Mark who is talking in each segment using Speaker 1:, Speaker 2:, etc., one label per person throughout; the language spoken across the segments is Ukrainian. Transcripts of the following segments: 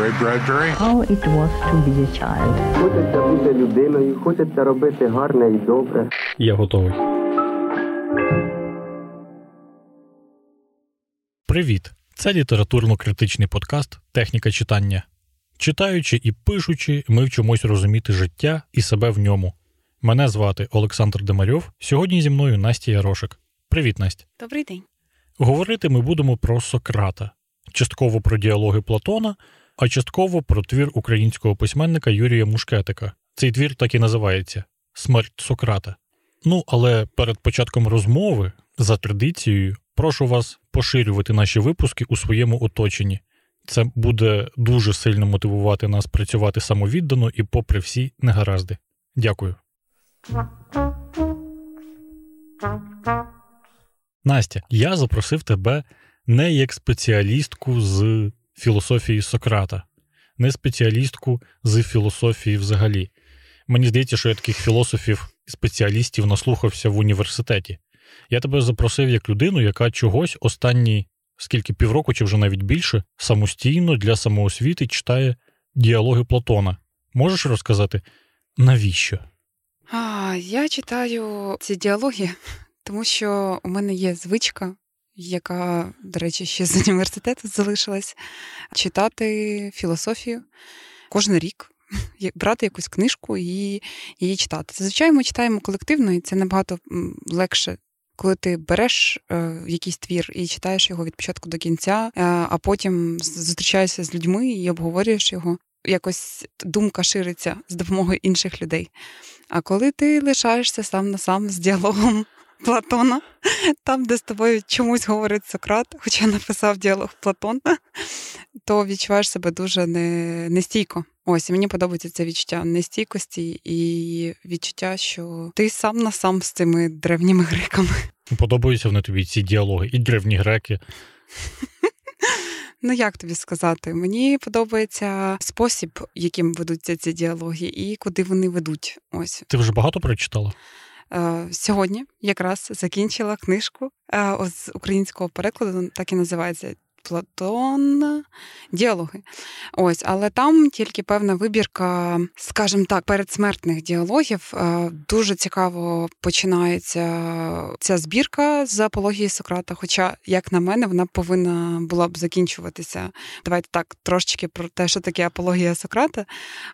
Speaker 1: Ray Bradbury.
Speaker 2: How it was to be a child.
Speaker 3: Хочеться бути людиною, хочеться робити гарне і добре.
Speaker 4: Я готовий. Привіт! Це літературно-критичний подкаст Техніка читання. Читаючи і пишучи, ми вчимось розуміти життя і себе в ньому. Мене звати Олександр Демарьов. Сьогодні зі мною Настя Ярошик. Привіт, Настя.
Speaker 5: Добрий день.
Speaker 4: Говорити ми будемо про Сократа, частково про діалоги Платона, а частково про твір українського письменника Юрія Мушкетика. Цей твір так і називається Смерть Сократа. Ну, але перед початком розмови, за традицією, прошу вас поширювати наші випуски у своєму оточенні. Це буде дуже сильно мотивувати нас працювати самовіддано і попри всі негаразди. Дякую. Настя, я запросив тебе не як спеціалістку з філософії Сократа, не спеціалістку з філософії взагалі. Мені здається, що я таких філософів і спеціалістів наслухався в університеті. Я тебе запросив як людину, яка чогось останні скільки півроку чи вже навіть більше самостійно для самоосвіти читає діалоги Платона. Можеш розказати, навіщо?
Speaker 5: А, Я читаю ці діалоги, тому що у мене є звичка, яка, до речі, ще з університету залишилась, читати філософію кожен рік. Брати якусь книжку і її читати. Зазвичай ми читаємо колективно, і це набагато легше, коли ти береш е, якийсь твір і читаєш його від початку до кінця, е, а потім зустрічаєшся з людьми і обговорюєш його. Якось думка шириться з допомогою інших людей. А коли ти лишаєшся сам на сам з діалогом Платона, там, де з тобою чомусь говорить Сократ, хоча написав діалог Платона, то відчуваєш себе дуже не, нестійко. Ось і мені подобається це відчуття нестійкості і відчуття, що ти сам на сам з цими древніми греками.
Speaker 4: Подобаються вони тобі ці діалоги, і древні греки.
Speaker 5: Ну, як тобі сказати, мені подобається спосіб, яким ведуться ці діалоги, і куди вони ведуть. Ось
Speaker 4: ти вже багато прочитала?
Speaker 5: Сьогодні якраз закінчила книжку з українського перекладу, так і називається Платон, діалоги. Ось, але там тільки певна вибірка, скажімо так, передсмертних діалогів. Е, дуже цікаво починається ця збірка з апології Сократа. Хоча, як на мене, вона повинна була б закінчуватися. Давайте так трошечки про те, що таке апологія Сократа.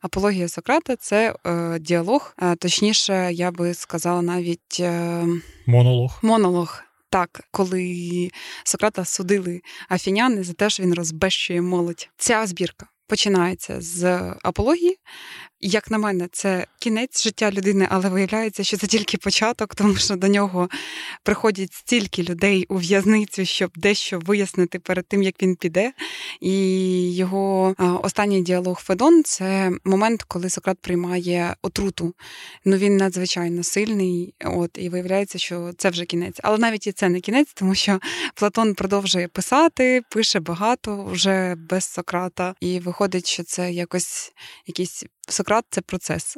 Speaker 5: Апологія Сократа це е, діалог, е, точніше, я би сказала навіть
Speaker 4: монолог.
Speaker 5: Монолог. Так, коли Сократа судили афіняни за те, що він розбещує молодь. Ця збірка починається з апології. Як на мене, це кінець життя людини, але виявляється, що це тільки початок, тому що до нього приходять стільки людей у в'язницю, щоб дещо вияснити перед тим, як він піде. І його останній діалог Федон це момент, коли Сократ приймає отруту. Ну він надзвичайно сильний. От і виявляється, що це вже кінець. Але навіть і це не кінець, тому що Платон продовжує писати, пише багато вже без Сократа, і виходить, що це якось якийсь Сократ це процес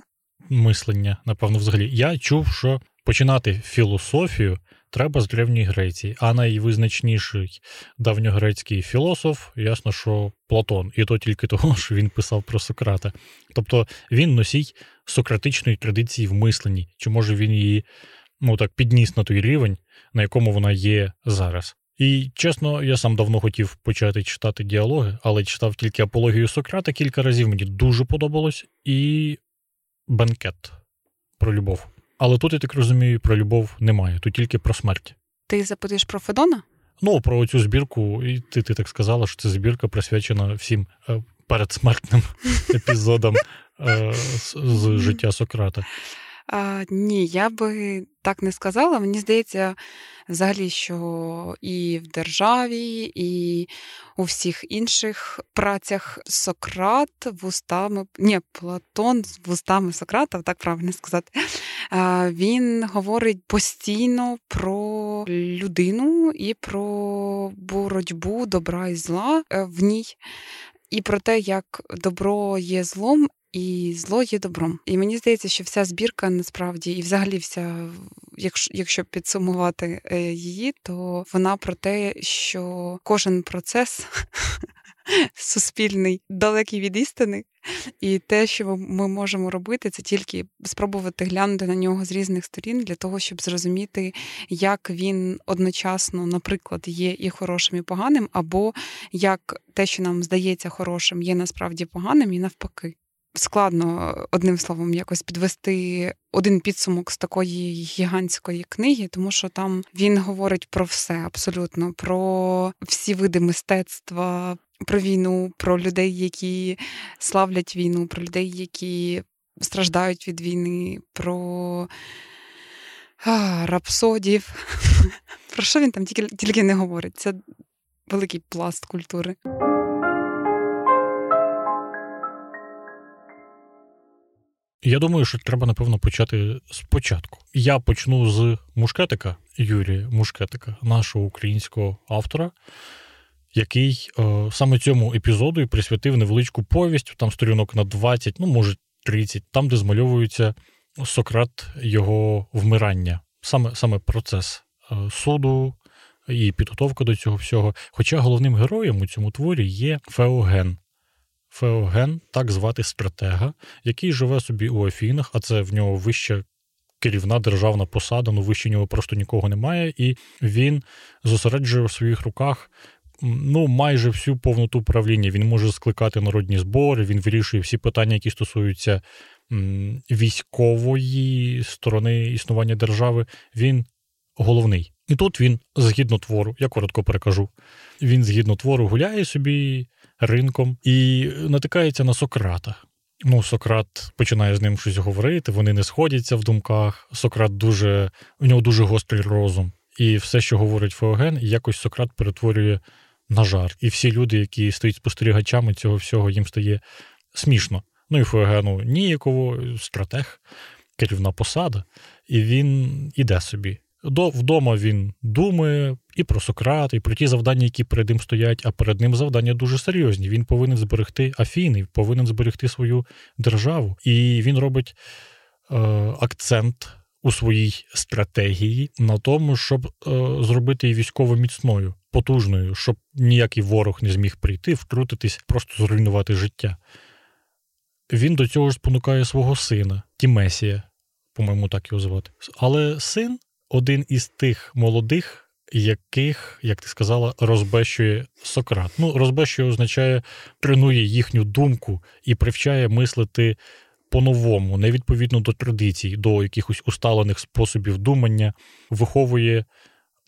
Speaker 4: мислення, напевно, взагалі. Я чув, що починати філософію треба з древньої Греції, а найвизначніший давньогрецький філософ, ясно, що Платон, і то тільки того, що він писав про Сократа. Тобто він носій сократичної традиції в мисленні, чи може він її ну так підніс на той рівень, на якому вона є зараз. І чесно, я сам давно хотів почати читати діалоги, але читав тільки апологію Сократа кілька разів. Мені дуже подобалось, і бенкет про любов. Але тут, я так розумію, про любов немає, тут тільки про смерть.
Speaker 5: Ти запитуєш про Федона?
Speaker 4: Ну, про цю збірку, і ти ти так сказала, що це збірка присвячена всім е, передсмертним епізодам е, з життя Сократа.
Speaker 5: А, Ні, я би так не сказала. Мені здається, взагалі, що і в державі, і у всіх інших працях Сократ вустами, ні, Платон з вустами Сократа, так правильно сказати, він говорить постійно про людину і про боротьбу добра і зла е, в ній. І про те, як добро є злом, і зло є добром. І мені здається, що вся збірка насправді, і взагалі вся, якщо якщо підсумувати е, її, то вона про те, що кожен процес суспільний, далекий від істини. І те, що ми можемо робити, це тільки спробувати глянути на нього з різних сторін для того, щоб зрозуміти, як він одночасно, наприклад, є і хорошим, і поганим, або як те, що нам здається хорошим, є насправді поганим, і навпаки. Складно одним словом якось підвести один підсумок з такої гігантської книги, тому що там він говорить про все абсолютно: про всі види мистецтва, про війну, про людей, які славлять війну, про людей, які страждають від війни, про а, рапсодів. Про що він там тільки, тільки не говорить? Це великий пласт культури.
Speaker 4: Я думаю, що треба, напевно, почати спочатку. Я почну з Мушкетика, Юрія Мушкетика, нашого українського автора, який е, саме цьому епізоду і присвятив невеличку повість, там сторінок на 20, ну, може, 30, там, де змальовується Сократ його вмирання, саме саме процес е, суду і підготовка до цього всього. Хоча головним героєм у цьому творі є Феоген. Феоген, так звати стратега, який живе собі у Афінах, а це в нього вища керівна державна посада, ну вище нього просто нікого немає, і він зосереджує в своїх руках ну, майже всю повноту правління. Він може скликати народні збори, він вирішує всі питання, які стосуються військової сторони існування держави. Він головний. І тут він, згідно твору, я коротко перекажу, він згідно твору гуляє собі ринком і натикається на Сократа. Ну, Сократ починає з ним щось говорити, вони не сходяться в думках. Сократ дуже, у нього дуже гострий розум. І все, що говорить Феоген, якось Сократ перетворює на жарт. І всі люди, які стоять спостерігачами цього всього, їм стає смішно. Ну і Феогену ніяково, стратег, керівна посада, і він іде собі. Вдома він думає і про Сократа, і про ті завдання, які перед ним стоять, а перед ним завдання дуже серйозні. Він повинен зберегти Афіни, повинен зберегти свою державу. І він робить е, акцент у своїй стратегії на тому, щоб е, зробити її військово міцною, потужною, щоб ніякий ворог не зміг прийти, втрутитись, просто зруйнувати життя. Він до цього ж спонукає свого сина, Тімесія, по-моєму, так його звати. Але син один із тих молодих, яких, як ти сказала, розбещує Сократ. Ну, розбещує означає, тренує їхню думку і привчає мислити по-новому, не відповідно до традицій, до якихось усталених способів думання, виховує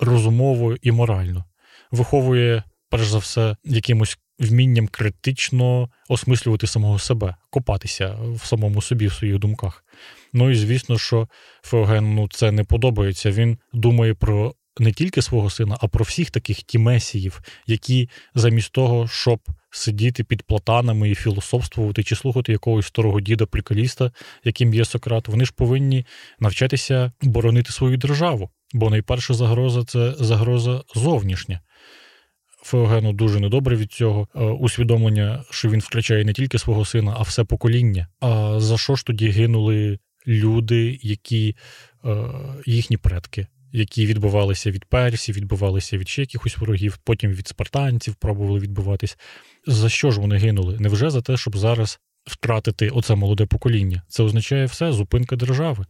Speaker 4: розумово і морально, виховує, перш за все, якимось вмінням критично осмислювати самого себе, копатися в самому собі, в своїх думках. Ну і звісно, що Феогену це не подобається. Він думає про не тільки свого сина, а про всіх таких тімесіїв, які замість того, щоб сидіти під платанами і філософствувати чи слухати якогось старого діда приколіста, яким є Сократ, вони ж повинні навчатися боронити свою державу. Бо найперша загроза це загроза зовнішня. Феогену дуже недобре від цього е, усвідомлення, що він втрачає не тільки свого сина, а все покоління. А за що ж тоді гинули люди, які е, їхні предки, які відбувалися від персів, відбувалися від ще якихось ворогів, потім від спартанців пробували відбуватись. За що ж вони гинули? Невже за те, щоб зараз втратити оце молоде покоління? Це означає все, зупинка держави.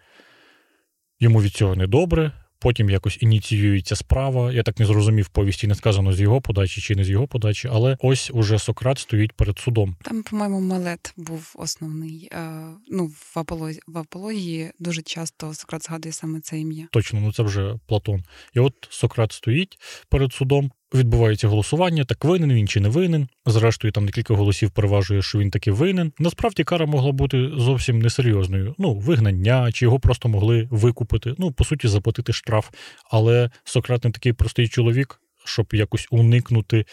Speaker 4: Йому від цього недобре, Потім якось ініціюється справа. Я так не зрозумів повісті, не сказано з його подачі чи не з його подачі, але ось уже Сократ стоїть перед судом.
Speaker 5: Там, по-моєму, Малет був основний. Е, ну, в апології, в апології дуже часто Сократ згадує саме це ім'я.
Speaker 4: Точно, ну це вже Платон. І от Сократ стоїть перед судом, Відбувається голосування, так винен він чи не винен. Зрештою, там декілька голосів переважує, що він таки винен. Насправді кара могла бути зовсім несерйозною. Ну, вигнання, чи його просто могли викупити, ну, по суті, заплатити штраф. Але Сократ не такий простий чоловік, щоб якось уникнути,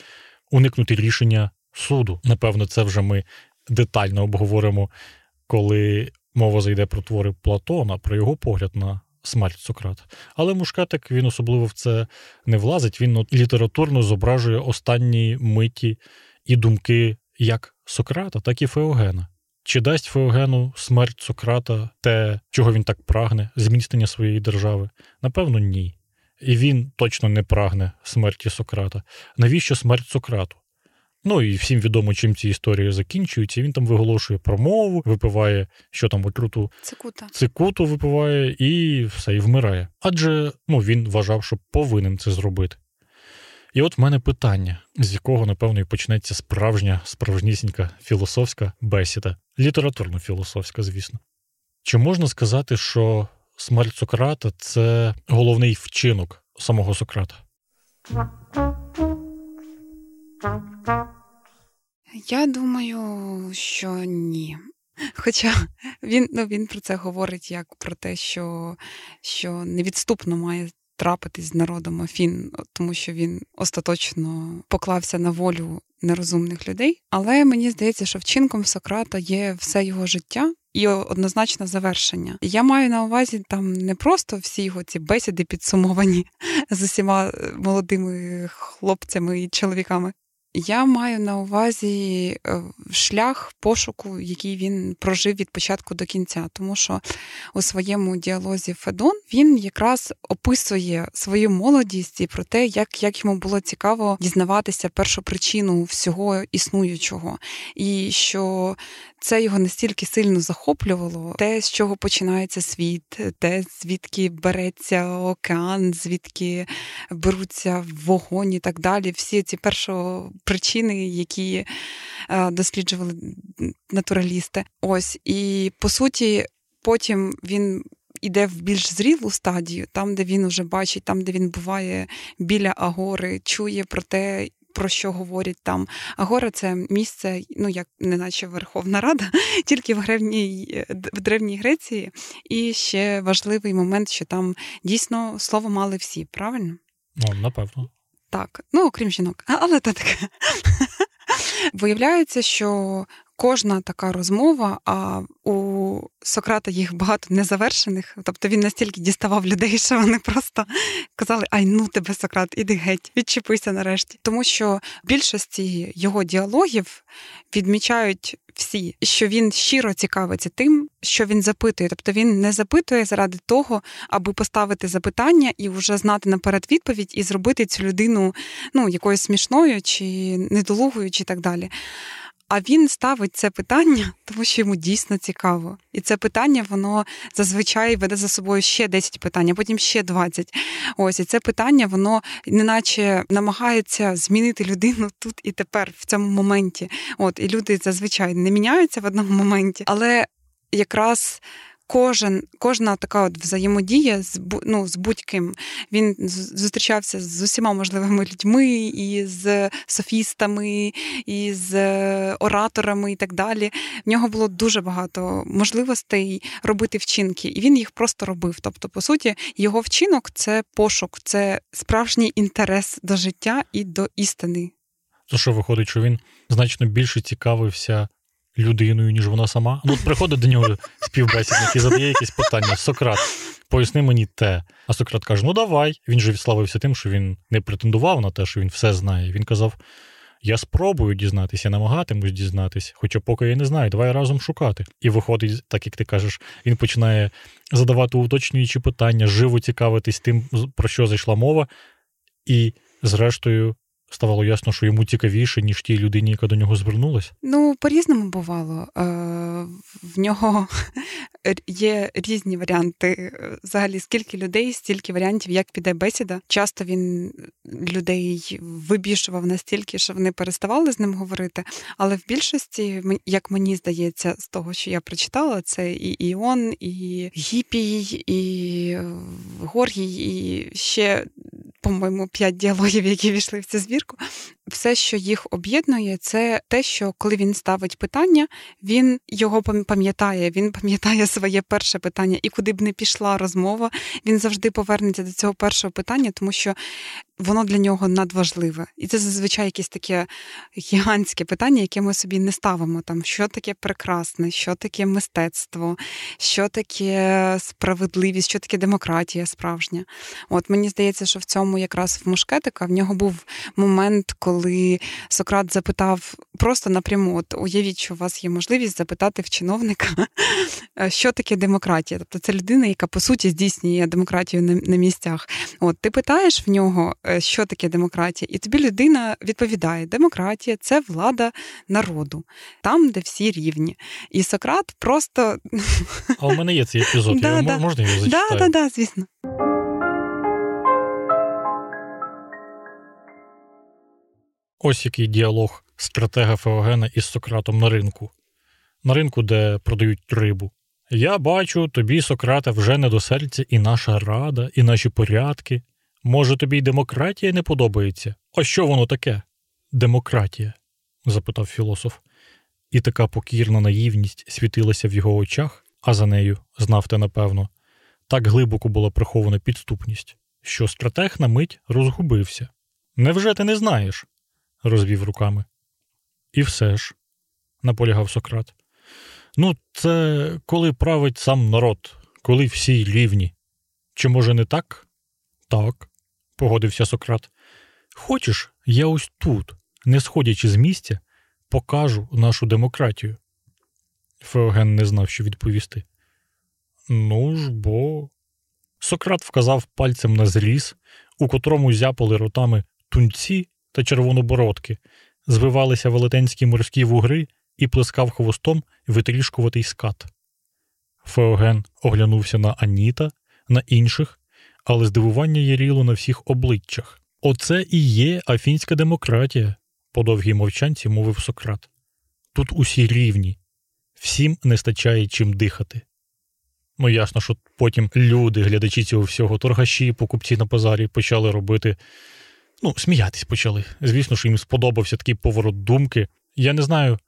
Speaker 4: уникнути рішення суду. Напевно, це вже ми детально обговоримо, коли мова зайде про твори Платона, про його погляд на смерть Сократа. Але Мушкетик він особливо в це не влазить. Він літературно зображує останні миті і думки як Сократа, так і Феогена. Чи дасть Феогену смерть Сократа те, чого він так прагне, зміцнення своєї держави? Напевно, ні. І він точно не прагне смерті Сократа. Навіщо смерть Сократу? Ну і всім відомо, чим ці історії закінчуються. Він там виголошує промову, випиває, що там отруту
Speaker 5: Цикута.
Speaker 4: цикуту випиває і все, і вмирає. Адже ну, він вважав, що повинен це зробити. І от в мене питання, з якого, напевно, і почнеться справжня, справжнісінька філософська бесіда, літературно-філософська, звісно. Чи можна сказати, що смерть Сократа це головний вчинок самого Сократа?
Speaker 5: Я думаю, що ні. Хоча він ну, він про це говорить як про те, що, що невідступно має трапитись з народом Афін, тому що він остаточно поклався на волю нерозумних людей. Але мені здається, що вчинком Сократа є все його життя. І однозначне завершення. Я маю на увазі там не просто всі його ці бесіди підсумовані з усіма молодими хлопцями і чоловіками, я маю на увазі е, шлях пошуку, який він прожив від початку до кінця, тому що у своєму діалозі Федон він якраз описує свою молодість і про те, як як йому було цікаво дізнаватися першу причину всього існуючого, і що це його настільки сильно захоплювало, те, з чого починається світ, те, звідки береться океан, звідки беруться вогонь і так далі. Всі ці першопричини, які е, досліджували натуралісти. Ось і по суті, потім він. Іде в більш зрілу стадію, там, де він уже бачить, там, де він буває біля Агори, чує про те, про що говорять там. Агора це місце, ну як неначе Верховна Рада, тільки в древній, в древній Греції. І ще важливий момент, що там дійсно слово мали всі, правильно?
Speaker 4: Ну, напевно.
Speaker 5: Так, ну окрім жінок, але та таке. Виявляється, що кожна така розмова, а у Сократа їх багато незавершених, тобто він настільки діставав людей, що вони просто казали: Ай, ну тебе, Сократ, іди геть, відчепися нарешті. Тому що більшості його діалогів відмічають всі, що він щиро цікавиться тим, що він запитує. Тобто він не запитує заради того, аби поставити запитання і вже знати наперед відповідь, і зробити цю людину ну, якоюсь смішною чи недолугою, чи так далі. А він ставить це питання, тому що йому дійсно цікаво. І це питання, воно зазвичай веде за собою ще 10 питань, а потім ще 20. Ось і це питання, воно неначе намагається змінити людину тут і тепер, в цьому моменті. От і люди зазвичай не міняються в одному моменті, але якраз кожен, кожна така от взаємодія з ну, з будь-ким. Він зустрічався з усіма можливими людьми, і з софістами, і з ораторами, і так далі. В нього було дуже багато можливостей робити вчинки, і він їх просто робив. Тобто, по суті, його вчинок це пошук, це справжній інтерес до життя і до істини.
Speaker 4: То що виходить, що він значно більше цікавився людиною, ніж вона сама. Ну, от приходить до нього співбесідник і задає якесь питання. Сократ, поясни мені те. А Сократ каже: Ну давай. Він же відславився тим, що він не претендував на те, що він все знає. Він казав: Я спробую дізнатися, я намагатимусь дізнатися, хоча поки я не знаю, давай разом шукати. І виходить, так як ти кажеш, він починає задавати уточнюючі питання, живо цікавитись тим, про що зайшла мова, і, зрештою, ставало ясно, що йому цікавіше, ніж тій людині, яка до нього звернулась?
Speaker 5: Ну, по-різному бувало. Е, в нього є різні варіанти. Взагалі, скільки людей, стільки варіантів, як піде бесіда. Часто він людей вибішував настільки, що вони переставали з ним говорити. Але в більшості, як мені здається, з того, що я прочитала, це і Іон, і Гіпій, і Горгій, і ще по-моєму, п'ять діалогів, які війшли в цю збірку. Все, що їх об'єднує, це те, що коли він ставить питання, він його пам'ятає. Він пам'ятає своє перше питання, і куди б не пішла розмова, він завжди повернеться до цього першого питання, тому що воно для нього надважливе. І це зазвичай якесь таке гігантське питання, яке ми собі не ставимо. Там що таке прекрасне, що таке мистецтво, що таке справедливість, що таке демократія справжня. От мені здається, що в цьому якраз в Мушкетика в нього був момент, коли Сократ запитав просто напряму: от уявіть, що у вас є можливість запитати в чиновника, що таке демократія. Тобто це людина, яка по суті здійснює демократію на, місцях. От ти питаєш в нього, що таке демократія, і тобі людина відповідає: демократія це влада народу, там, де всі рівні. І Сократ просто
Speaker 4: А у мене є цей епізод.
Speaker 5: Да,
Speaker 4: я,
Speaker 5: да.
Speaker 4: Можна його
Speaker 5: да,
Speaker 4: зачитаю?
Speaker 5: да, да, звісно.
Speaker 4: Ось який діалог стратега Феогена із Сократом на ринку. На ринку, де продають рибу. Я бачу, тобі, Сократе, вже не до серця і наша рада, і наші порядки. Може, тобі й демократія не подобається? А що воно таке? Демократія? запитав філософ. І така покірна наївність світилася в його очах, а за нею, знав те напевно, так глибоко була прихована підступність, що стратег на мить розгубився. Невже ти не знаєш? розвів руками. І все ж, наполягав Сократ. Ну, це коли править сам народ, коли всі рівні. Чи може не так? Так, погодився Сократ. Хочеш, я ось тут, не сходячи з місця, покажу нашу демократію. Феоген не знав, що відповісти. Ну ж бо. Сократ вказав пальцем на зріз, у котрому зяпали ротами тунці та червонобородки, звивалися велетенські морські вугри і плескав хвостом витрішкуватий скат. Феоген оглянувся на Аніта, на інших, але здивування яріло на всіх обличчях. Оце і є афінська демократія, по довгій мовчанці мовив Сократ. Тут усі рівні, всім не стачає чим дихати. Ну, ясно, що потім люди, глядачі цього всього, торгаші, покупці на базарі почали робити ну, сміятись почали. Звісно, що їм сподобався такий поворот думки. Я не знаю,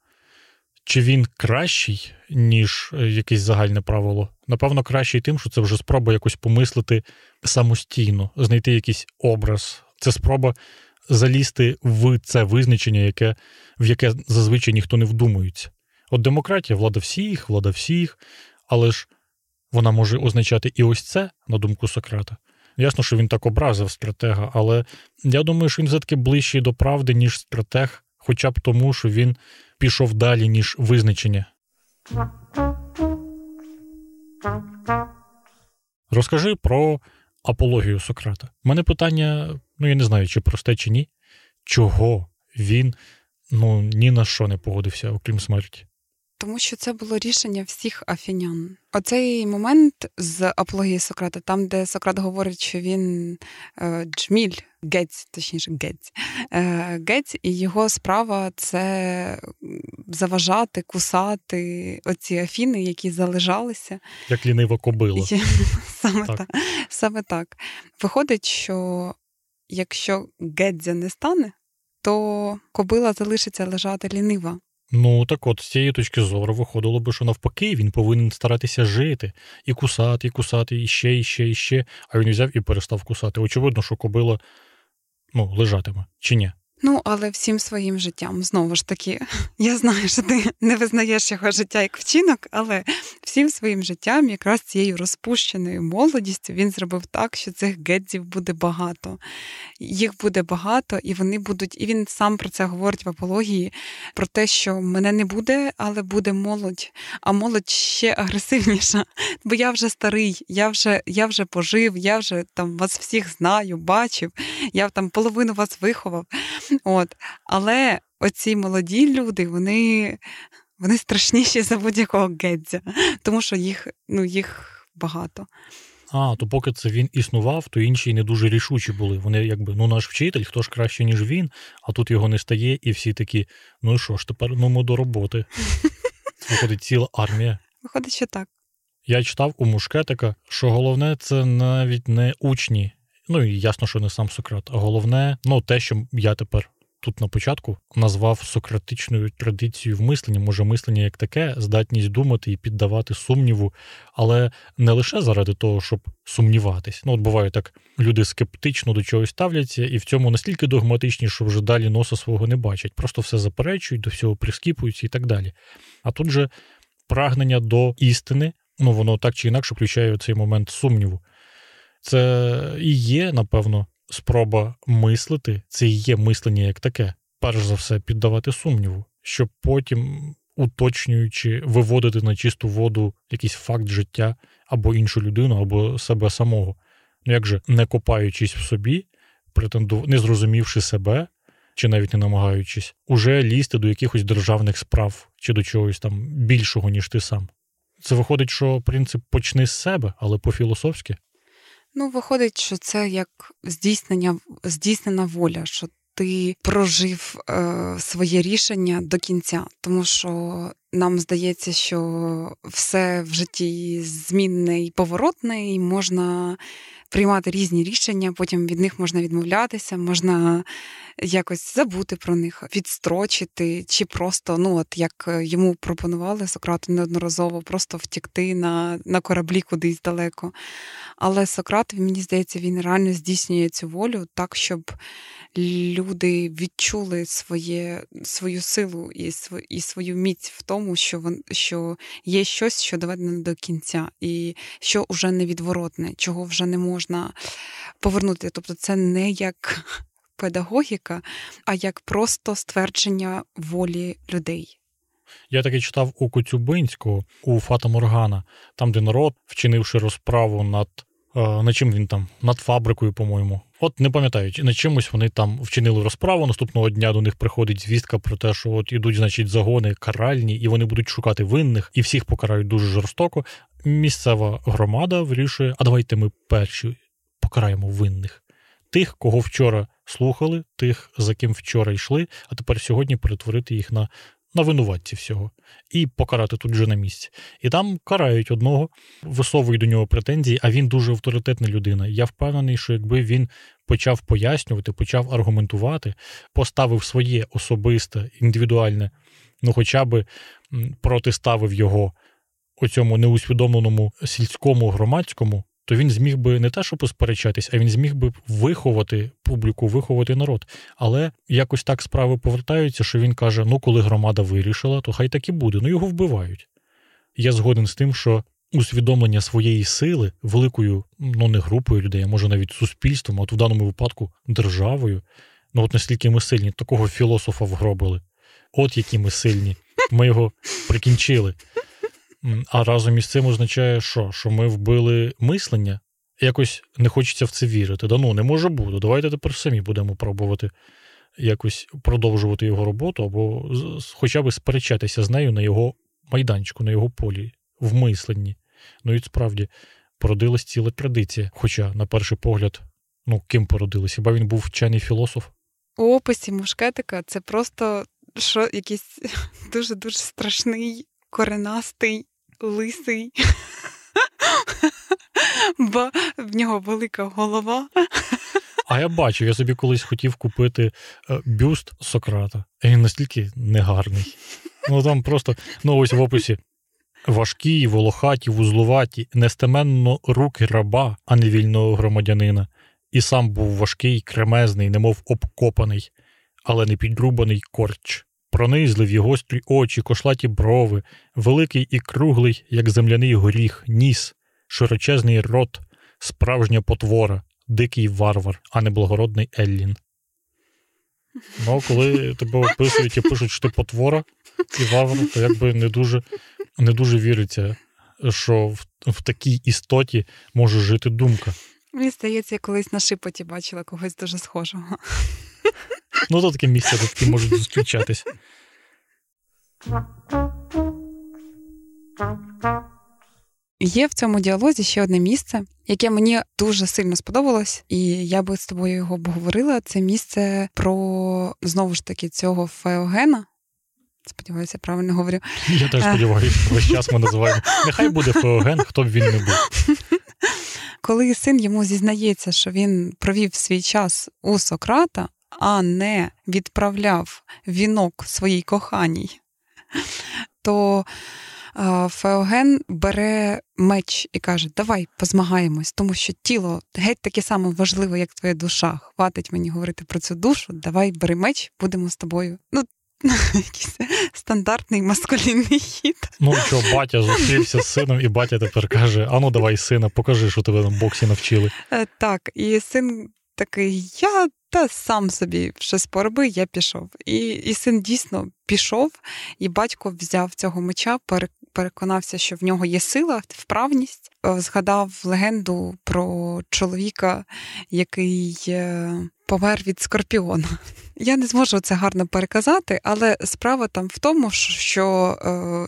Speaker 4: чи він кращий, ніж е, якесь загальне правило. Напевно, кращий тим, що це вже спроба якось помислити самостійно, знайти якийсь образ. Це спроба залізти в це визначення, яке, в яке зазвичай ніхто не вдумується. От демократія влада всіх, влада всіх, але ж вона може означати і ось це, на думку Сократа. Ясно, що він так образив стратега, але я думаю, що він все-таки ближчий до правди, ніж стратег, хоча б тому, що він пішов далі, ніж визначення. Розкажи про апологію Сократа. У мене питання, ну я не знаю, чи просте, чи ні. Чого він ну, ні на що не погодився, окрім смерті?
Speaker 5: Тому що це було рішення всіх афінян. Оцей момент з апології Сократа, там, де Сократ говорить, що він е, джміль, гець, точніше, гець, е, гець, і його справа це заважати, кусати оці афіни, які залежалися.
Speaker 4: Як лінива кобила.
Speaker 5: Саме
Speaker 4: Так.
Speaker 5: так. Саме так. Виходить, що якщо гедзя не стане, то кобила залишиться лежати лінива.
Speaker 4: Ну так от, з цієї точки зору виходило би, що навпаки, він повинен старатися жити і кусати, і кусати, і ще, і ще, і ще. А він взяв і перестав кусати. Очевидно, що кобила ну, лежатиме, чи ні?
Speaker 5: Ну, але всім своїм життям знову ж таки, я знаю, що ти не визнаєш його життя як вчинок, але всім своїм життям, якраз цією розпущеною молодістю, він зробив так, що цих гедзів буде багато. Їх буде багато, і вони будуть, і він сам про це говорить в апології: про те, що мене не буде, але буде молодь, а молодь ще агресивніша. Бо я вже старий, я вже, я вже пожив, я вже там вас всіх знаю, бачив, я там половину вас виховав. От. Але оці молоді люди, вони, вони страшніші за будь-якого гедзя, тому що їх, ну, їх багато.
Speaker 4: А, то поки це він існував, то інші не дуже рішучі були. Вони якби ну наш вчитель, хто ж краще, ніж він, а тут його не стає, і всі такі: ну що ж, тепер ну ми до роботи. Виходить ціла армія.
Speaker 5: Виходить, що так.
Speaker 4: Я читав у Мушкетика, що головне це навіть не учні. Ну і ясно, що не сам Сократ, а головне, ну те, що я тепер тут на початку назвав сократичною традицією в мисленні, може мислення як таке, здатність думати і піддавати сумніву, але не лише заради того, щоб сумніватись. Ну, от буває так, люди скептично до чогось ставляться, і в цьому настільки догматичні, що вже далі носа свого не бачать, просто все заперечують, до всього прискіпуються і так далі. А тут же прагнення до істини, ну воно так чи інакше включає цей момент сумніву. Це і є, напевно, спроба мислити, це і є мислення як таке. перш за все піддавати сумніву, щоб потім, уточнюючи, виводити на чисту воду якийсь факт життя або іншу людину, або себе самого. Ну як же, не копаючись в собі, претенду... не зрозумівши себе, чи навіть не намагаючись, уже лізти до якихось державних справ чи до чогось там більшого, ніж ти сам. Це виходить, що принцип почни з себе, але по-філософськи.
Speaker 5: Ну, виходить, що це як здійснення, здійснена воля, що ти прожив е, своє рішення до кінця, тому що нам здається, що все в житті змінне і поворотне, і можна приймати різні рішення, потім від них можна відмовлятися, можна якось забути про них, відстрочити, чи просто, ну от як йому пропонували Сократу неодноразово, просто втікти на на кораблі кудись далеко. Але Сократ, мені здається, він реально здійснює цю волю так, щоб люди відчули своє, свою силу і і свою міць в тому, що вон, що є щось, що доведено до кінця, і що вже невідворотне, чого вже не можна повернути. Тобто, це не як педагогіка, а як просто ствердження волі людей.
Speaker 4: Я таки читав у Коцюбинського у Фата Моргана, там, де народ, вчинивши розправу над над чим він там, над фабрикою, по-моєму. От не пам'ятаю, на чимось вони там вчинили розправу. Наступного дня до них приходить звістка про те, що от ідуть, значить, загони каральні, і вони будуть шукати винних, і всіх покарають дуже жорстоко. Місцева громада вирішує: а давайте ми перші покараємо винних. Тих, кого вчора слухали, тих, за ким вчора йшли, а тепер сьогодні перетворити їх на на винуватці всього і покарати тут же на місці. І там карають одного, висовують до нього претензії, а він дуже авторитетна людина. Я впевнений, що якби він почав пояснювати, почав аргументувати, поставив своє особисте, індивідуальне, ну хоча би протиставив його у цьому неусвідомленому сільському громадському то він зміг би не те, що посперечатись, а він зміг би виховати публіку, виховати народ. Але якось так справи повертаються, що він каже: ну, коли громада вирішила, то хай так і буде. Ну його вбивають. Я згоден з тим, що усвідомлення своєї сили великою, ну не групою людей, а може навіть суспільством, от в даному випадку державою. Ну от наскільки ми сильні, такого філософа вгробили. От які ми сильні. Ми його прикінчили. А разом із цим означає, що Що ми вбили мислення? Якось не хочеться в це вірити. Да ну не може бути. Давайте тепер самі будемо пробувати якось продовжувати його роботу, або хоча б сперечатися з нею на його майданчику, на його полі, в мисленні. Ну і справді породилась ціла традиція. Хоча, на перший погляд, ну ким породилась? Хіба він був вчений філософ?
Speaker 5: У описі мушкетика це просто що якийсь дуже дуже страшний, коренастий лисий, бо в нього велика голова.
Speaker 4: А я бачу, я собі колись хотів купити е, бюст Сократа. І він настільки негарний. Ну там просто ну ось в описі. Важкі, волохаті, вузлуваті, нестеменно руки раба, а не вільного громадянина, і сам був важкий, кремезний, немов обкопаний, але не підрубаний корч пронизливі гострі очі, кошлаті брови, великий і круглий, як земляний горіх, ніс, широчезний рот, справжня потвора, дикий варвар, а не благородний Еллін. Ну, коли тебе описують і пишуть, що ти потвора і варвар, то якби не дуже не дуже віриться, що в, в такій істоті може жити думка.
Speaker 5: Мені здається, я колись на шипоті бачила когось дуже схожого.
Speaker 4: Ну, то таке місце, де такі можуть зустрічатись.
Speaker 5: Є в цьому діалозі ще одне місце, яке мені дуже сильно сподобалось, і я би з тобою його обговорила. Це місце про знову ж таки цього Феогена. Сподіваюся, правильно говорю.
Speaker 4: Я теж сподіваюся, весь час ми називаємо. Нехай буде Феоген, хто б він не був.
Speaker 5: Коли син йому зізнається, що він провів свій час у Сократа, а не відправляв вінок своїй коханій, то Феоген бере меч і каже: Давай позмагаємось, тому що тіло геть таке саме важливе, як твоя душа. Хватить мені говорити про цю душу. Давай бери меч, будемо з тобою. Ну, якийсь стандартний маскулінний хід.
Speaker 4: Ну що, батя зустрівся з сином, і батя тепер каже: Ану, давай, сина, покажи, що тебе на боксі навчили.
Speaker 5: Е, так, і син такий: я та сам собі щось пороби, я пішов. І і син дійсно пішов, і батько взяв цього меча, переконався, що в нього є сила, вправність. Е, згадав легенду про чоловіка, який е, помер від скорпіона. Я не зможу це гарно переказати, але справа там в тому, що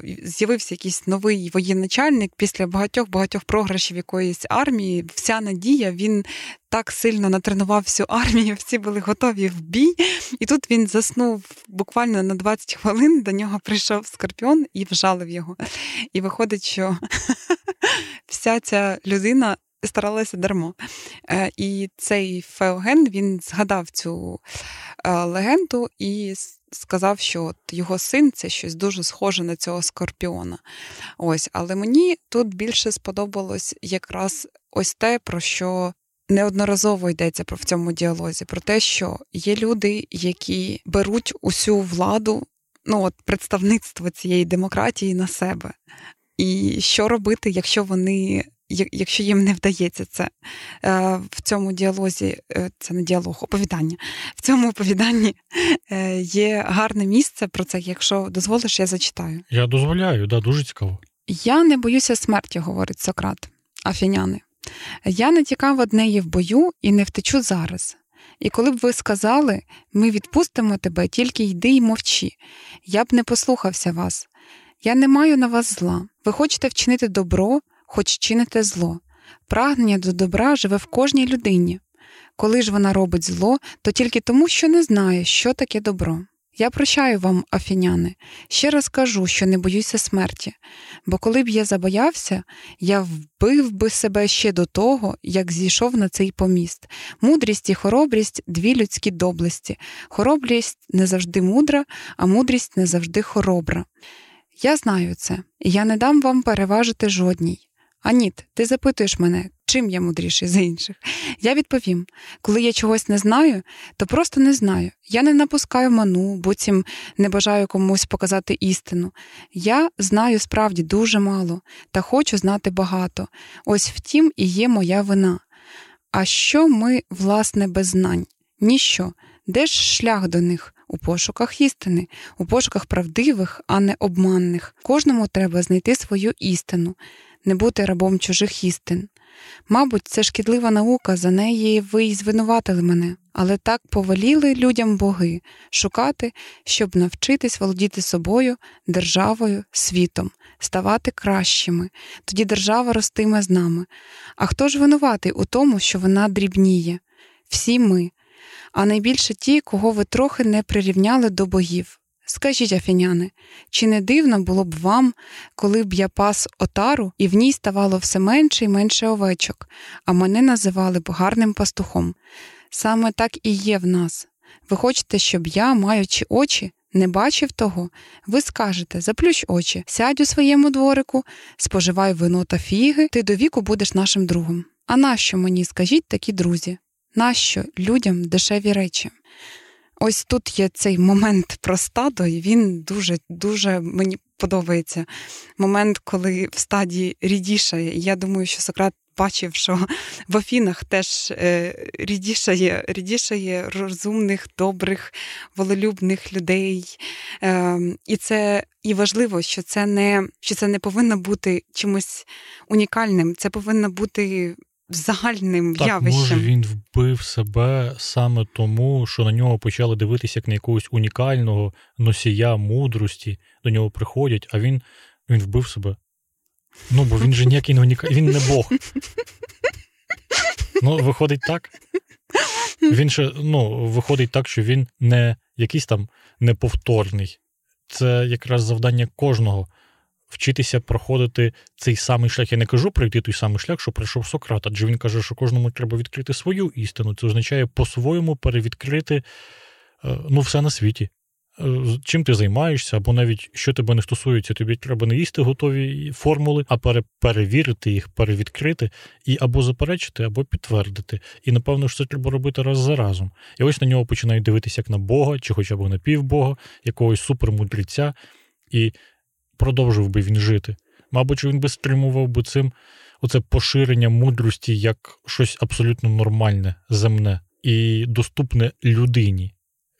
Speaker 5: е, з'явився якийсь новий воєначальник після багатьох багатьох програшів якоїсь армії. Вся надія він так сильно натренував всю армію, всі були готові в бій. І тут він заснув буквально на 20 хвилин. До нього прийшов скорпіон і вжалив його. І виходить, що вся ця людина старалася дармо. Е, і цей Феоген він згадав цю е, легенду і сказав, що от його син це щось дуже схоже на цього скорпіона. Ось, Але мені тут більше сподобалось якраз ось те, про що. Неодноразово йдеться про в цьому діалозі, про те, що є люди, які беруть усю владу, ну от представництво цієї демократії на себе. І що робити, якщо вони якщо їм не вдається це е, в цьому діалозі, е, це не діалог, оповідання. В цьому оповіданні е, є гарне місце про це. Якщо дозволиш, я зачитаю.
Speaker 4: Я дозволяю, да, дуже цікаво.
Speaker 5: Я не боюся смерті, говорить Сократ, афіняни. Я не тікав од неї в бою і не втечу зараз. І коли б ви сказали, ми відпустимо тебе, тільки йди й мовчи, я б не послухався вас. Я не маю на вас зла. Ви хочете вчинити добро, хоч чините зло. Прагнення до добра живе в кожній людині. Коли ж вона робить зло, то тільки тому, що не знає, що таке добро. Я прощаю вам, афіняни, ще раз кажу, що не боюся смерті, бо коли б я забоявся, я вбив би себе ще до того, як зійшов на цей поміст. Мудрість і хоробрість дві людські доблесті. Хоробрість не завжди мудра, а мудрість не завжди хоробра. Я знаю це, і я не дам вам переважити жодній. Аніт, ти запитуєш мене, чим я мудріший за інших. Я відповім: коли я чогось не знаю, то просто не знаю. Я не напускаю ману, буцім не бажаю комусь показати істину. Я знаю справді дуже мало та хочу знати багато. Ось втім і є моя вина. А що ми, власне, без знань? Ніщо. Де ж шлях до них? У пошуках істини, у пошуках правдивих, а не обманних. Кожному треба знайти свою істину не бути рабом чужих істин. Мабуть, це шкідлива наука, за неї ви й звинуватили мене, але так повеліли людям боги шукати, щоб навчитись володіти собою, державою, світом, ставати кращими, тоді держава ростиме з нами. А хто ж винуватий у тому, що вона дрібніє? Всі ми, а найбільше ті, кого ви трохи не прирівняли до богів. Скажіть, афіняни, чи не дивно було б вам, коли б я пас отару, і в ній ставало все менше і менше овечок, а мене називали б гарним пастухом? Саме так і є в нас. Ви хочете, щоб я, маючи очі, не бачив того? Ви скажете заплющ очі, сядь у своєму дворику, споживай вино та фіги, ти до віку будеш нашим другом. А нащо мені, скажіть такі друзі? Нащо людям дешеві речі? Ось тут є цей момент про стадо, і він дуже дуже мені подобається. Момент, коли в стаді рідішає. Я думаю, що Сократ бачив, що в Афінах теж е, рідішає, рідішає розумних, добрих, волелюбних людей. Ем, і це і важливо, що це не що це не повинно бути чимось унікальним. Це повинно бути загальним
Speaker 4: так,
Speaker 5: явищем.
Speaker 4: Може, він вбив себе саме тому, що на нього почали дивитися як на якогось унікального носія мудрості. До нього приходять, а він він вбив себе. Ну, бо він же ніякий не унікальний, він не Бог. Ну, виходить так. Він ще, ну, виходить так, що він не якийсь там неповторний. Це якраз завдання кожного вчитися проходити цей самий шлях. Я не кажу пройти той самий шлях, що пройшов Сократ, адже він каже, що кожному треба відкрити свою істину. Це означає по-своєму перевідкрити е, ну, все на світі. Е, чим ти займаєшся, або навіть що тебе не стосується, тобі треба не їсти готові формули, а перевірити їх, перевідкрити і або заперечити, або підтвердити. І напевно що це треба робити раз за разом. І ось на нього починають дивитися як на Бога, чи хоча б на півбога, якогось супермудреця. І продовжив би він жити. Мабуть, він би стримував би цим оце поширення мудрості як щось абсолютно нормальне, земне. і доступне людині,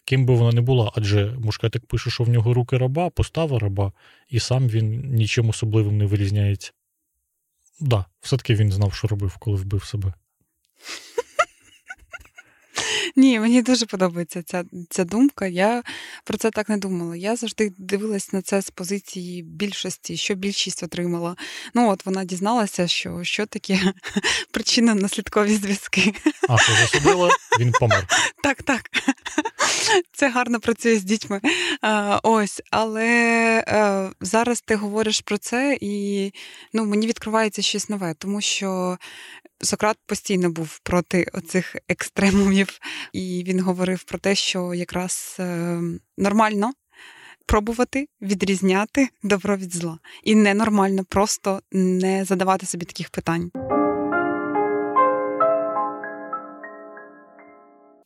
Speaker 4: ким би вона не була. Адже Мушкетик пише, що в нього руки раба, постава раба, і сам він нічим особливим не вирізняється. Так, да, все-таки він знав, що робив, коли вбив себе.
Speaker 5: Ні, мені дуже подобається ця ця думка. Я про це так не думала. Я завжди дивилась на це з позиції більшості, що більшість отримала. Ну от вона дізналася, що що таке причинно-наслідкові зв'язки.
Speaker 4: А що засудила, він помер.
Speaker 5: Так, так. Це гарно працює з дітьми. А, Ось, але а, е, зараз ти говориш про це, і ну, мені відкривається щось нове, тому що Сократ постійно був проти оцих екстремумів, і він говорив про те, що якраз е, нормально пробувати відрізняти добро від зла. І ненормально просто не задавати собі таких питань.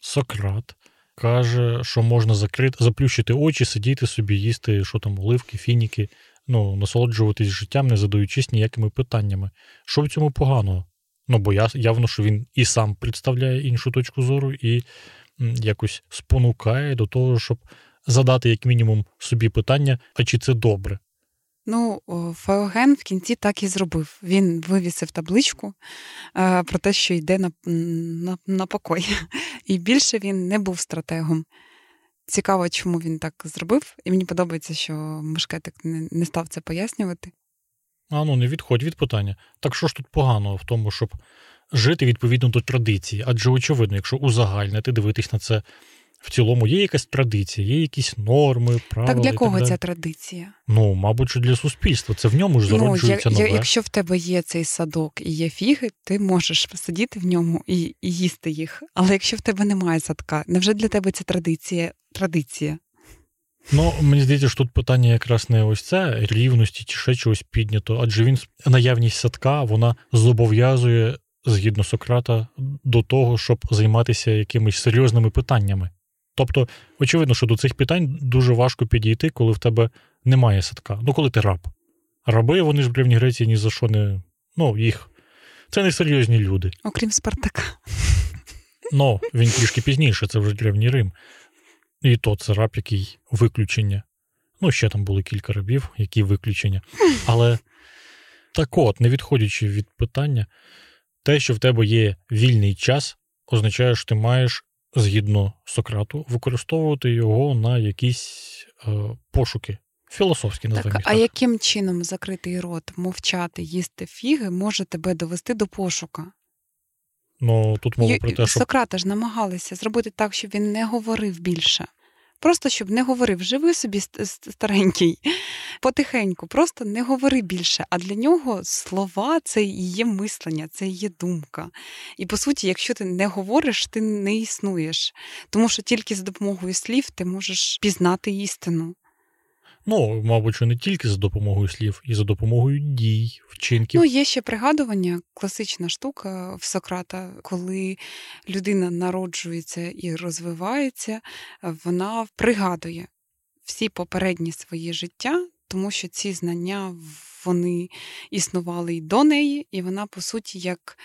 Speaker 4: Сократ каже, що можна закрити, заплющити очі, сидіти собі, їсти, що там, оливки, фініки, ну, насолоджуватись життям, не задаючись ніякими питаннями. Що в цьому поганого? Ну, бо я, явно, що він і сам представляє іншу точку зору, і якось спонукає до того, щоб задати, як мінімум, собі питання, а чи це добре?
Speaker 5: Ну, Феоген в кінці так і зробив. Він вивісив табличку е, про те, що йде на, на, на покой. І більше він не був стратегом. Цікаво, чому він так зробив, і мені подобається, що Мушкетик не, не став це пояснювати.
Speaker 4: А ну не відходь від питання. Так що ж тут поганого в тому, щоб жити відповідно до традиції? Адже очевидно, якщо узагальнити, дивитись на це в цілому, є якась традиція, є якісь норми, правила.
Speaker 5: Так для кого
Speaker 4: так
Speaker 5: ця традиція?
Speaker 4: Ну, мабуть, що для суспільства. Це в ньому ж зароджується
Speaker 5: ну,
Speaker 4: я, нове.
Speaker 5: Якщо в тебе є цей садок і є фіги, ти можеш посидіти в ньому і, і їсти їх. Але якщо в тебе немає садка, невже для тебе це традиція? традиція?
Speaker 4: Ну, мені здається, що тут питання якраз не ось це рівності чи ще чогось піднято, адже він наявність садка вона зобов'язує, згідно Сократа, до того, щоб займатися якимись серйозними питаннями. Тобто, очевидно, що до цих питань дуже важко підійти, коли в тебе немає садка. Ну, коли ти раб. Раби, вони ж в Древній Греції ні за що не. Ну, їх. Це не серйозні люди.
Speaker 5: Окрім Спартака.
Speaker 4: Ну, він трішки пізніше, це вже Древній Рим. І то це раб, який виключення. Ну, ще там були кілька рабів, які виключення. Але так от, не відходячи від питання, те, що в тебе є вільний час, означає, що ти маєш, згідно Сократу, використовувати його на якісь е, пошуки. Філософські називаємо.
Speaker 5: Так, А так. яким чином закритий рот, мовчати, їсти фіги може тебе довести до пошука?
Speaker 4: Ну тут мова про те, що
Speaker 5: Сократа ж намагалися зробити так, щоб він не говорив більше. Просто щоб не говорив, живи собі старенький, потихеньку, просто не говори більше. А для нього слова це і є мислення, це і є думка. І по суті, якщо ти не говориш, ти не існуєш. Тому що тільки за допомогою слів ти можеш пізнати істину.
Speaker 4: Ну, мабуть, що не тільки за допомогою слів, і за допомогою дій, вчинків.
Speaker 5: Ну, є ще пригадування, класична штука в Сократа, коли людина народжується і розвивається, вона пригадує всі попередні свої життя, тому що ці знання вони існували й до неї, і вона, по суті, як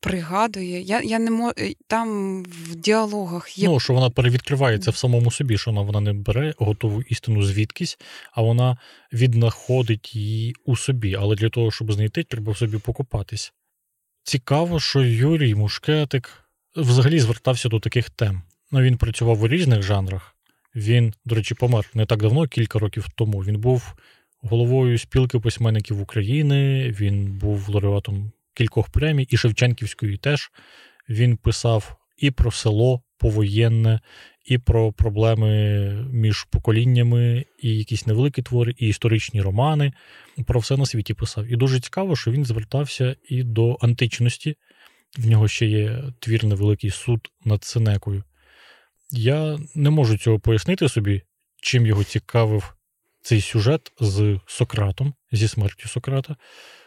Speaker 5: пригадує. Я я не можу там в діалогах є.
Speaker 4: Ну, що вона перевідкривається в самому собі, що вона вона не бере готову істину звідкись, а вона віднаходить її у собі. Але для того, щоб знайти, треба в собі покопатись. Цікаво, що Юрій Мушкетик взагалі звертався до таких тем. Ну, Він працював у різних жанрах. Він, до речі, помер не так давно, кілька років тому. Він був головою спілки письменників України, він був лауреатом кількох премій, і Шевченківської теж він писав і про село повоєнне, і про проблеми між поколіннями, і якісь невеликі твори, і історичні романи. Про все на світі писав. І дуже цікаво, що він звертався і до античності. В нього ще є твір невеликий суд над Сенекою. Я не можу цього пояснити собі, чим його цікавив цей сюжет з Сократом, зі смертю Сократа.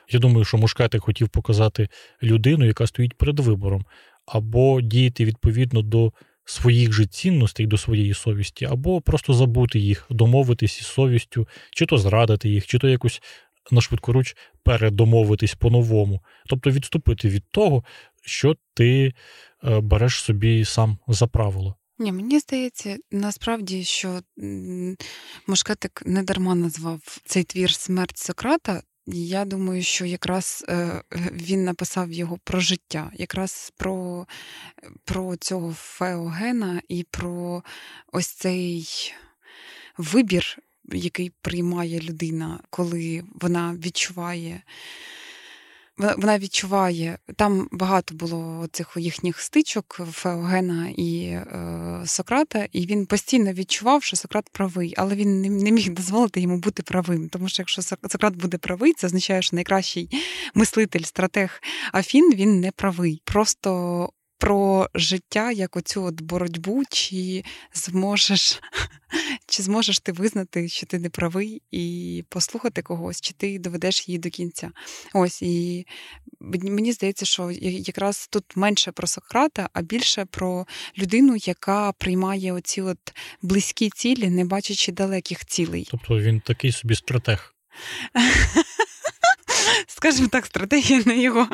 Speaker 4: Я думаю, що Мушкетик хотів показати людину, яка стоїть перед вибором, або діяти відповідно до своїх же цінностей, до своєї совісті, або просто забути їх, домовитись із совістю, чи то зрадити їх, чи то якось на швидкоруч передомовитись по-новому. Тобто відступити від того, що ти е, береш собі сам за правило.
Speaker 5: Ні, мені здається, насправді, що Мушкетик не дарма назвав цей твір Смерть Сократа. Я думаю, що якраз е, він написав його про життя, якраз про про цього Феогена і про ось цей вибір, який приймає людина, коли вона відчуває вона відчуває, там багато було цих їхніх стичок Феогена і е, Сократа, і він постійно відчував, що Сократ правий, але він не, не міг дозволити йому бути правим. Тому що якщо Сократ буде правий, це означає, що найкращий мислитель, стратег Афін він не правий. Просто про життя, як оцю от боротьбу, чи зможеш чи зможеш ти визнати, що ти не правий, і послухати когось, чи ти доведеш її до кінця. Ось і мені здається, що якраз тут менше про Сократа, а більше про людину, яка приймає оці от близькі цілі, не бачачи далеких цілей.
Speaker 4: Тобто він такий собі стратег.
Speaker 5: скажімо так, стратегія не його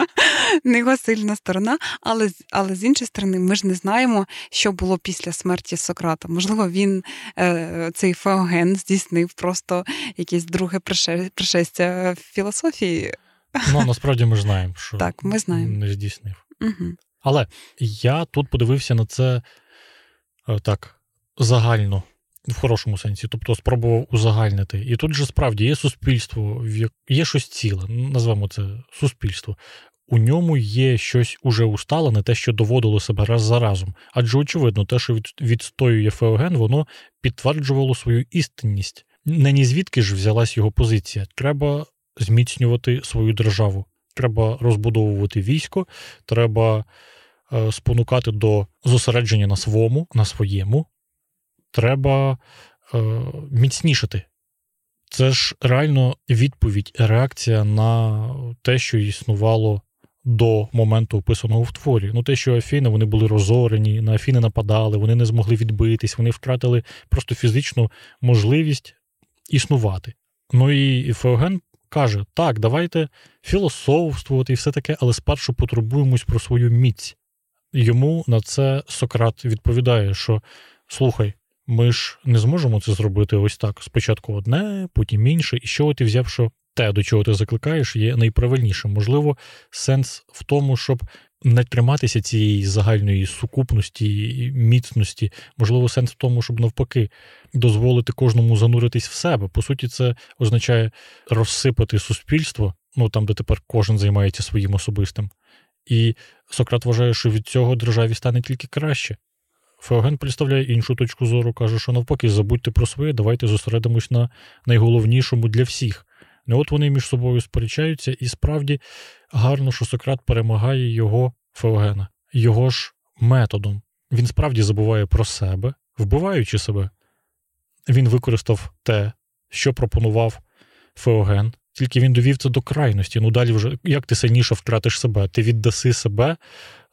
Speaker 5: не його сильна сторона, але але з іншої сторони, ми ж не знаємо, що було після смерті Сократа. Можливо, він е, цей феоген здійснив просто якесь друге пришестя в філософії.
Speaker 4: Ну, насправді ми ж знаємо, що
Speaker 5: так, ми знаємо.
Speaker 4: не здійснив.
Speaker 5: Угу.
Speaker 4: Але я тут подивився на це е, так загально в хорошому сенсі, тобто спробував узагальнити. І тут же справді є суспільство, є щось ціле, назвемо це суспільство. У ньому є щось уже усталене, те, що доводило себе раз за разом. Адже, очевидно, те, що відстоює Феоген, воно підтверджувало свою істинність. Не ні звідки ж взялась його позиція. Треба зміцнювати свою державу, треба розбудовувати військо, треба е, спонукати до зосередження на своєму, на своєму, треба е, міцнішати. Це ж реально відповідь, реакція на те, що існувало до моменту описаного в творі. Ну, те, що Афіни вони були розорені, на Афіни нападали, вони не змогли відбитись, вони втратили просто фізичну можливість існувати. Ну і Феоген каже: так, давайте філософствувати і все таке, але спершу потурбуємось про свою міць. Йому на це Сократ відповідає, що слухай, ми ж не зможемо це зробити ось так. Спочатку одне, потім інше, і що ти взяв, що те, до чого ти закликаєш, є найправильнішим. Можливо, сенс в тому, щоб не триматися цієї загальної сукупності, міцності, можливо, сенс в тому, щоб навпаки дозволити кожному зануритись в себе. По суті, це означає розсипати суспільство, ну там, де тепер кожен займається своїм особистим. І Сократ вважає, що від цього державі стане тільки краще. Феоген представляє іншу точку зору, каже, що навпаки, забудьте про своє, давайте зосередимось на найголовнішому для всіх. Не от вони між собою сперечаються, і справді гарно, що Сократ перемагає його Феогена, його ж методом. Він справді забуває про себе, вбиваючи себе. Він використав те, що пропонував Феоген, тільки він довів це до крайності. Ну далі вже як ти сильніше втратиш себе, ти віддаси себе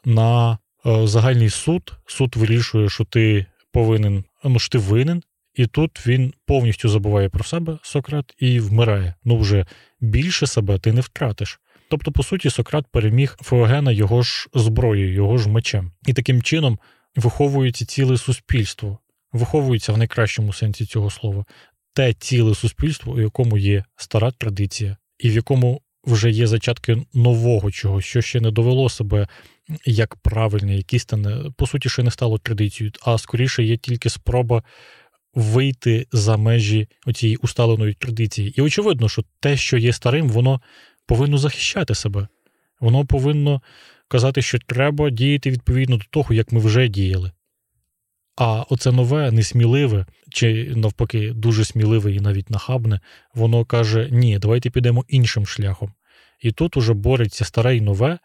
Speaker 4: на загальний суд. Суд вирішує, що ти повинен, ну що ти винен, і тут він повністю забуває про себе, Сократ, і вмирає. Ну вже більше себе ти не втратиш. Тобто, по суті, Сократ переміг Феогена його ж зброєю, його ж мечем. І таким чином виховується ціле суспільство, виховується в найкращому сенсі цього слова, те ціле суспільство, у якому є стара традиція, і в якому вже є зачатки нового чогось, що ще не довело себе як правильне, як істинне, по суті, ще не стало традицією, а скоріше є тільки спроба вийти за межі цієї усталеної традиції. І очевидно, що те, що є старим, воно повинно захищати себе. Воно повинно казати, що треба діяти відповідно до того, як ми вже діяли. А оце нове, несміливе, чи навпаки, дуже сміливе і навіть нахабне, воно каже: ні, давайте підемо іншим шляхом. І тут уже бореться старе і нове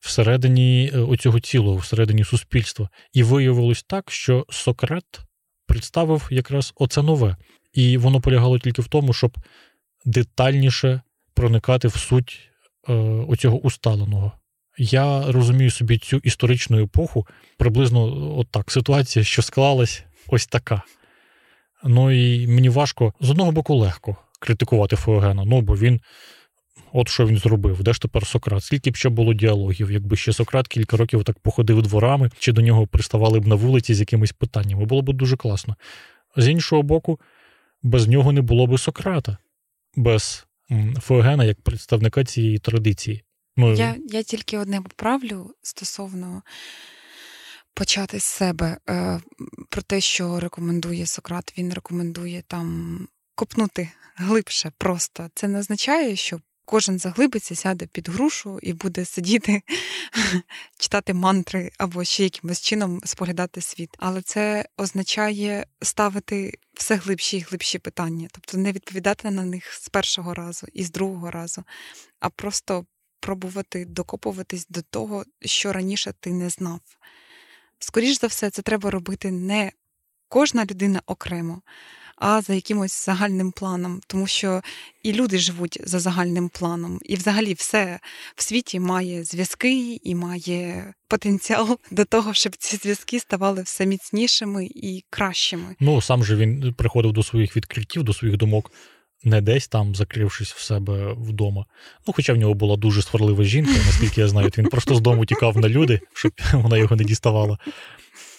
Speaker 4: всередині е, оцього цілого, всередині суспільства. І виявилось так, що Сократ представив якраз оце нове. І воно полягало тільки в тому, щоб детальніше проникати в суть е, оцього усталеного. Я розумію собі цю історичну епоху, приблизно от так, ситуація, що склалась ось така. Ну і мені важко з одного боку легко критикувати Феогена, ну бо він от що він зробив, де ж тепер Сократ? Скільки б ще було діалогів, якби ще Сократ кілька років так походив дворами, чи до нього приставали б на вулиці з якимись питаннями? Було б дуже класно. З іншого боку, без нього не було б Сократа, без Феогена як представника цієї традиції.
Speaker 5: Ну, Я я тільки одне поправлю стосовно почати з себе е, про те, що рекомендує Сократ. Він рекомендує там копнути глибше просто. Це не означає, що кожен заглибиться, сяде під грушу і буде сидіти, читати мантри або ще якимось чином споглядати світ. Але це означає ставити все глибші і глибші питання, тобто не відповідати на них з першого разу і з другого разу, а просто пробувати докопуватись до того, що раніше ти не знав. Скоріш за все, це треба робити не кожна людина окремо, а за якимось загальним планом, тому що і люди живуть за загальним планом, і взагалі все в світі має зв'язки і має потенціал до того, щоб ці зв'язки ставали все міцнішими і кращими.
Speaker 4: Ну сам же він приходив до своїх відкриттів, до своїх думок. Не десь там, закрившись в себе вдома. Ну, хоча в нього була дуже сварлива жінка, наскільки я знаю, він просто з дому тікав на люди, щоб вона його не діставала.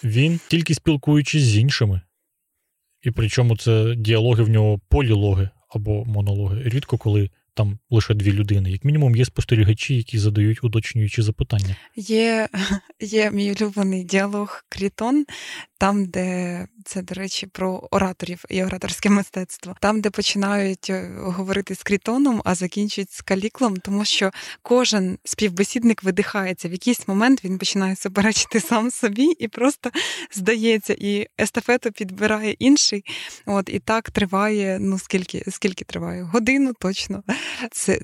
Speaker 4: Він тільки спілкуючись з іншими, і причому це діалоги в нього полілоги або монологи. Рідко коли там лише дві людини. Як мінімум, є спостерігачі, які задають уточнюючі запитання.
Speaker 5: Є є мій улюблений діалог Крітон, там, де це, до речі, про ораторів і ораторське мистецтво, там, де починають е, говорити з крітоном, а закінчують з каліклом, тому що кожен співбесідник видихається. В якийсь момент він починає суперечити сам собі і просто здається, і естафету підбирає інший. От і так триває. Ну скільки скільки триває? Годину точно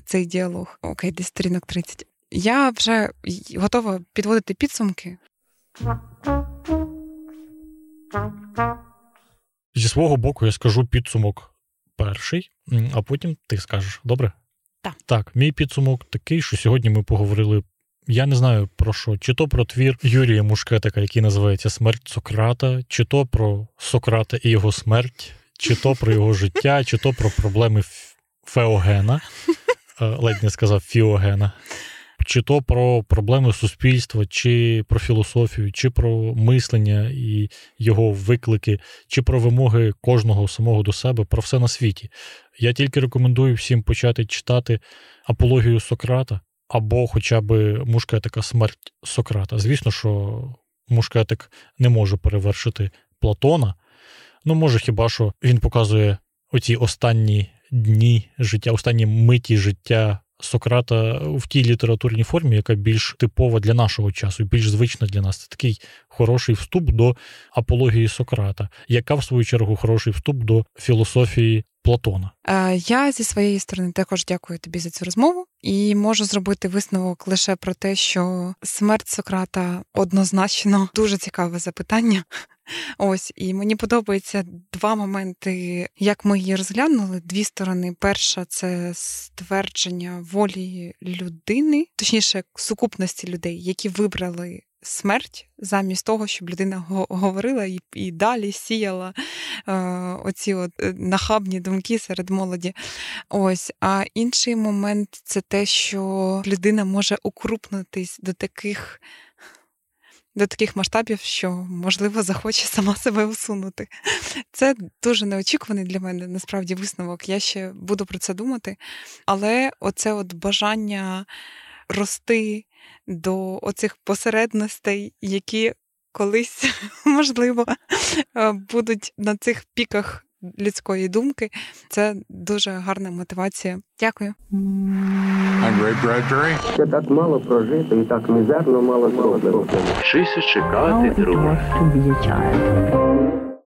Speaker 5: цей діалог. Окей, десь сторінок 30. Я вже готова підводити підсумки.
Speaker 4: Зі свого боку, я скажу підсумок перший, а потім ти скажеш, добре?
Speaker 5: Так.
Speaker 4: Так, мій підсумок такий, що сьогодні ми поговорили. Я не знаю про що, чи то про твір Юрія Мушкетика, який називається Смерть Сократа, чи то про Сократа і його смерть, чи то про його життя, чи то про проблеми Феогена, е, ледь не сказав Фіогена чи то про проблеми суспільства, чи про філософію, чи про мислення і його виклики, чи про вимоги кожного самого до себе, про все на світі. Я тільки рекомендую всім почати читати апологію Сократа або хоча б мушкетика смерть Сократа. Звісно, що мушкетик не може перевершити Платона. Ну, може, хіба що він показує оці останні дні життя, останні миті життя Сократа в тій літературній формі, яка більш типова для нашого часу, більш звична для нас. Це такий хороший вступ до апології Сократа, яка в свою чергу хороший вступ до філософії Платона.
Speaker 5: Е, я зі своєї сторони також дякую тобі за цю розмову і можу зробити висновок лише про те, що смерть Сократа однозначно дуже цікаве запитання. Ось і мені подобається два моменти, як ми її розглянули. Дві сторони. Перша це ствердження волі людини, точніше, сукупності людей, які вибрали смерть замість того, щоб людина говорила і і далі сіяла е, оці от е, нахабні думки серед молоді. Ось. А інший момент це те, що людина може укрупнутись до таких. До таких масштабів, що, можливо, захоче сама себе усунути. Це дуже неочікуваний для мене насправді висновок. Я ще буду про це думати. Але оце от бажання рости до оцих посередностей, які колись, можливо, е, будуть на цих піках людської думки. Це дуже гарна мотивація. Дякую.
Speaker 3: Ще так мало прожито і так мізерно мало зроблено.
Speaker 2: Вчися чекати, друже.